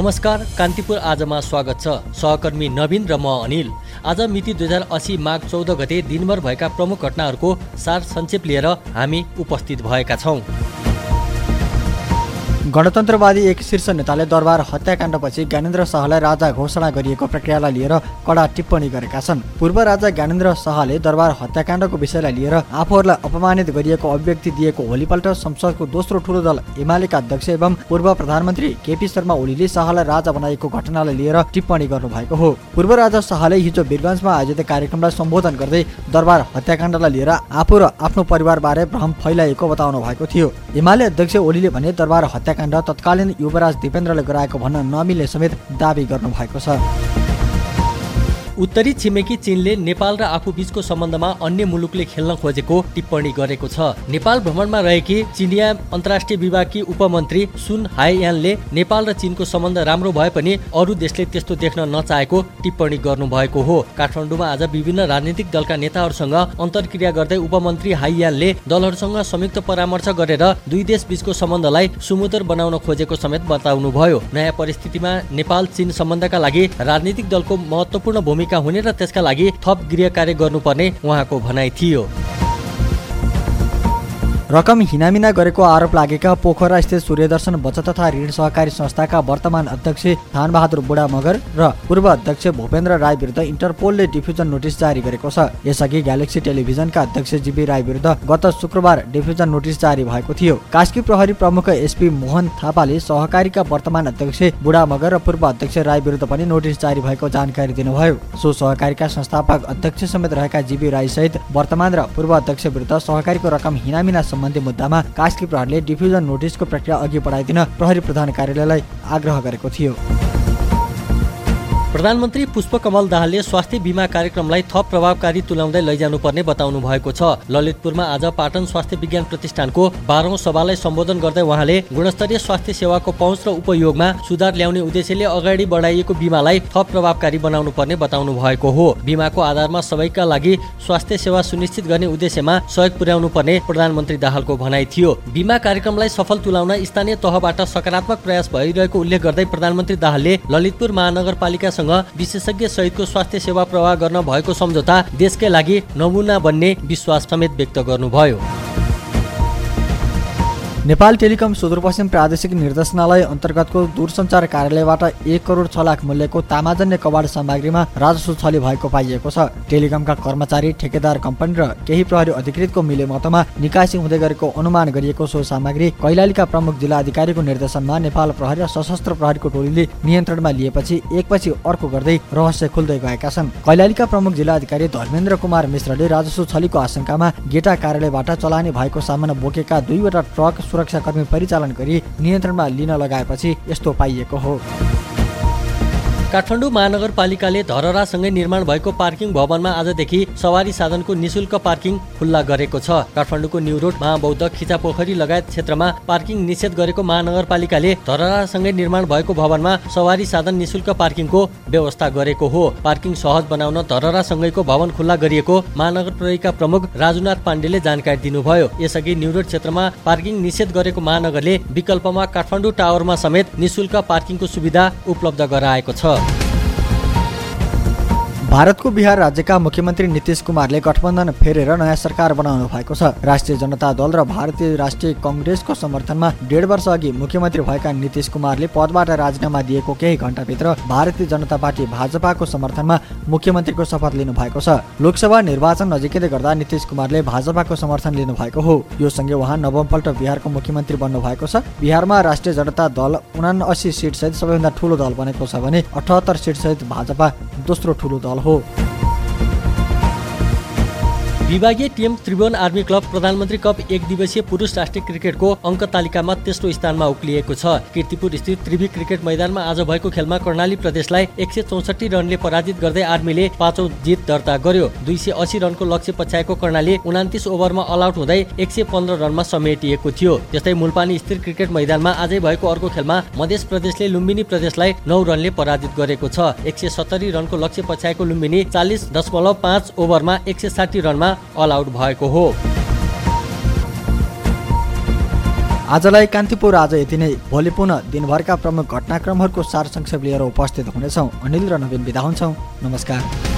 नमस्कार कान्तिपुर आजमा स्वागत छ। सहकर्मी नवीन र म अनिल। आज मिति दुई हजार असी माघ चौध गते दिनभर भएका प्रमुख घटनाहरूको सार सङ्क्षेप लिएर हामी उपस्थित भएका छौँ। गणतन्त्रवादी एक शीर्ष नेताले दरबार हत्याकाण्डपछि ज्ञानेन्द्र शाहलाई राजा घोषणा गरिएको प्रक्रियालाई लिएर कडा टिप्पणी गरेका छन्। पूर्व राजा ज्ञानेन्द्र शाहले दरबार हत्याकाण्डको विषयलाई लिएर आफूहरूलाई अपमानित गरिएको अभिव्यक्ति दिएको भोलिपल्ट संसदको दोस्रो ठुलो दल एमालेका अध्यक्ष एवं पूर्व प्रधानमन्त्री केपी शर्मा ओलीले शाहलाई राजा बनाएको घटनालाई लिएर टिप्पणी गर्नुभएको हो। पूर्व राजा शाहले हिजो वीरगञ्जमा आयोजित कार्यक्रमलाई सम्बोधन गर्दै दरबार हत्याकाण्डलाई लिएर आफू र आफ्नो परिवारबारे भ्रम फैलाएको बताउनु भएको थियो। एमाले अध्यक्ष ओलीले भने दरबार हत्याकाण्ड तत्कालीन युवराज दिपेन्द्रले गराएको भन्न नमिले समेत दावी गर्नुभएको छ। उत्तरी छिमेकी चीनले नेपाल र आफू बीचको सम्बन्धमा अन्य मुलुकले खेल्न खोजेको टिप्पणी गरेको छ। नेपाल भ्रमणमा रहेकी चिनिया अन्तर्राष्ट्रिय विभागकी उपमन्त्री सुन हाइयानले नेपाल र चीनको सम्बन्ध राम्रो भए पनि अरू देशले त्यस्तो देख्न नचाहेको टिप्पणी गर्नुभएको हो। काठमाडौँमा आज विभिन्न राजनीतिक दलका नेताहरूसँग अन्तर्क्रिया गर्दै उपमन्त्री हाइयानले दलहरूसँग संयुक्त परामर्श गरेर दुई देश बीचको सम्बन्धलाई सुमुदर बनाउन खोजेको समेत बताउनुभयो। नयाँ परिस्थितिमा नेपाल चीन सम्बन्धका लागि राजनीतिक दलको महत्वपूर्ण भूमिका भूमिका हुने र त्यसका लागि थप गृह कार्य गर्नुपर्ने उहाँको भनाइ थियो। रकम हिनामिना गरेको आरोप लागेका पोखरा स्थित सूर्यदर्शन बचत तथा ऋण सहकारी संस्थाका वर्तमान अध्यक्ष थानबहादुर बुढा मगर र पूर्व अध्यक्ष भूपेन्द्र राई विरुद्ध इन्टरपोलले डिफ्युजन नोटिस जारी गरेको छ। यसअघि ग्यालेक्सी टेलिभिजनका अध्यक्ष जीबी राई विरुद्ध गत शुक्रबार डिफ्युजन नोटिस जारी भएको थियो। कास्की प्रहरी प्रमुख एसपी मोहन थापाले सहकारीका वर्तमान अध्यक्ष बुढा मगर र पूर्व अध्यक्ष राई विरुद्ध पनि नोटिस जारी भएको जानकारी दिनुभयो। सो सहकारीका संस्थापक अध्यक्ष समेत रहेका जीबी राई सहित वर्तमान र पूर्व अध्यक्ष विरुद्ध सहकारीको रकम हिनामिना सम्बन्धी मुद्दामा कास्की प्रहरीले डिफ्युजन नोटिसको प्रक्रिया अघि बढाइदिन प्रहरी प्रधान कार्यालयलाई आग्रह गरेको थियो। प्रधानमन्त्री पुष्पकमल दाहालले स्वास्थ्य बिमा कार्यक्रमलाई थप प्रभावकारी तुल्याउँदै लैजानुपर्ने बताउनु भएको छ। ललितपुरमा आज पाटन स्वास्थ्य विज्ञान प्रतिष्ठानको बाह्रौँ सभालाई सम्बोधन गर्दै उहाँले गुणस्तरीय स्वास्थ्य सेवाको पहुँच र उपयोगमा सुधार ल्याउने उद्देश्यले अगाडि बढाइएको बिमालाई थप प्रभावकारी बनाउनु पर्ने बताउनु भएको हो। बिमाको आधारमा सबैका लागि स्वास्थ्य सेवा सुनिश्चित गर्ने उद्देश्यमा सहयोग पुर्याउनु पर्ने प्रधानमन्त्री दाहालको भनाइ थियो। बिमा कार्यक्रमलाई सफल तुलाउन स्थानीय तहबाट सकारात्मक प्रयास भइरहेको उल्लेख गर्दै प्रधानमन्त्री दाहालले ललितपुर महानगरपालिका सँग विशेषज्ञ सहितको स्वास्थ्य सेवा प्रवाह गर्न भएको सम्झौता देशकै लागि नमुना बन्ने विश्वास समेत व्यक्त गर्नुभयो। नेपाल टेलिकम सुदूरपश्चिम प्रादेशिक निर्देशनालय अन्तर्गतको दूरसञ्चार कार्यालयबाट एक करोड छ लाख मूल्यको तामाजन्य कवाड सामग्रीमा राजस्व छली भएको पाइएको छ। टेलिकमका कर्मचारी ठेकेदार कम्पनी र केही प्रहरी अधिकृतको मिलेमतमा निकासी हुँदै गरेको अनुमान गरिएको सो सामग्री कैलालीका प्रमुख जिल्ला अधिकारीको निर्देशनमा नेपाल प्रहरी र सशस्त्र प्रहरीको टोलीले नियन्त्रणमा लिएपछि एकपछि अर्को गर्दै रहस्य खुल्दै गएका छन्। कैलालीका प्रमुख जिल्ला अधिकारी धर्मेन्द्र कुमार मिश्रले राजस्व छलीको आशंकामा गेटा कार्यालयबाट चलानी भएको सामान बोकेका दुईवटा ट्रक सुरक्षाकर्मी परिचालन गरी नियन्त्रणमा लिन लगाएपछि यस्तो पाइएको हो। काठमाडौँ महानगरपालिकाले धरहरासँगै निर्माण भएको पार्किङ भवनमा आजदेखि सवारी साधनको निशुल्क पार्किङ खुल्ला गरेको छ। काठमाडौँको न्यु रोड महाबौद्ध खिचापोखरी लगायत क्षेत्रमा पार्किङ निषेध गरेको महानगरपालिकाले धरहरासँगै निर्माण भएको भवनमा सवारी साधन निशुल्क पार्किङको व्यवस्था गरेको हो। पार्किङ सहज बनाउन धरहरासँगैको भवन खुल्ला गरिएको महानगर प्रहरीका प्रमुख राजुनाथ पाण्डेले जानकारी दिनुभयो। यसअघि न्यु रोड क्षेत्रमा पार्किङ निषेध गरेको महानगरले विकल्पमा काठमाडौँ टावरमा समेत निशुल्क पार्किङको सुविधा उपलब्ध गराएको छ। भारतको बिहार राज्यका मुख्यमन्त्री नीतिश कुमारले गठबन्धन फेरेर नयाँ सरकार बनाउनु भएको छ। राष्ट्रिय जनता दल र भारतीय राष्ट्रिय कङ्ग्रेसको समर्थनमा डेढ वर्ष अघि मुख्यमन्त्री भएका नीतिश कुमारले पदबाट राजीनामा दिएको केही घण्टाभित्र भारतीय जनता पार्टी भाजपाको समर्थनमा मुख्यमन्त्रीको शपथ लिनु भएको छ। लोकसभा निर्वाचन नजिकै गर्दा नीतिश कुमारले भाजपाको समर्थन लिनु भएको हो। यो सँगै उहाँ नवमपल्ट बिहारको मुख्यमन्त्री बन्नु भएको छ। बिहारमा राष्ट्रिय जनता दल उनासी सिटसहित सबैभन्दा ठुलो दल बनेको छ भने अठहत्तर सिटसहित भाजपा दोस्रो ठुलो दल हो विभागीय टिम त्रिभुवन आर्मी क्लब प्रधानमन्त्री कप एक दिवसीय पुरुष राष्ट्रिय क्रिकेटको अङ्क तालिकामा तेस्रो स्थानमा उक्लिएको छ। किर्तिपुर स्थित त्रिवी क्रिकेट मैदानमा आज भएको खेलमा कर्णाली प्रदेशलाई एक सय चौसठी रनले पराजित गर्दै आर्मीले पाँचौँ जित दर्ता गर्यो। दुई सय अस्सी रनको लक्ष्य पछ्याएको कर्णाली उनातिस ओभरमा अलआउट हुँदै एक सय पन्ध्र रनमा समेटिएको थियो। त्यस्तै मुलपानी स्थित क्रिकेट मैदानमा आजै भएको अर्को खेलमा मध्य प्रदेशले लुम्बिनी प्रदेशलाई नौ रनले पराजित गरेको छ। एक सय सत्तरी रनको लक्ष्य पछ्याएको लुम्बिनी चालिस दशमलव पाँच ओभरमा एक सय साठी रनमा अल आउट भएको हो। आजलाई कान्तिपुर आज यति नै। भोलि पुनः दिनभरका प्रमुख घटनाक्रमहरूको सार संक्षेप लिएर उपस्थित हुनेछौँ। अनिल र नवीन बिदा हुन्छौँ। नमस्कार।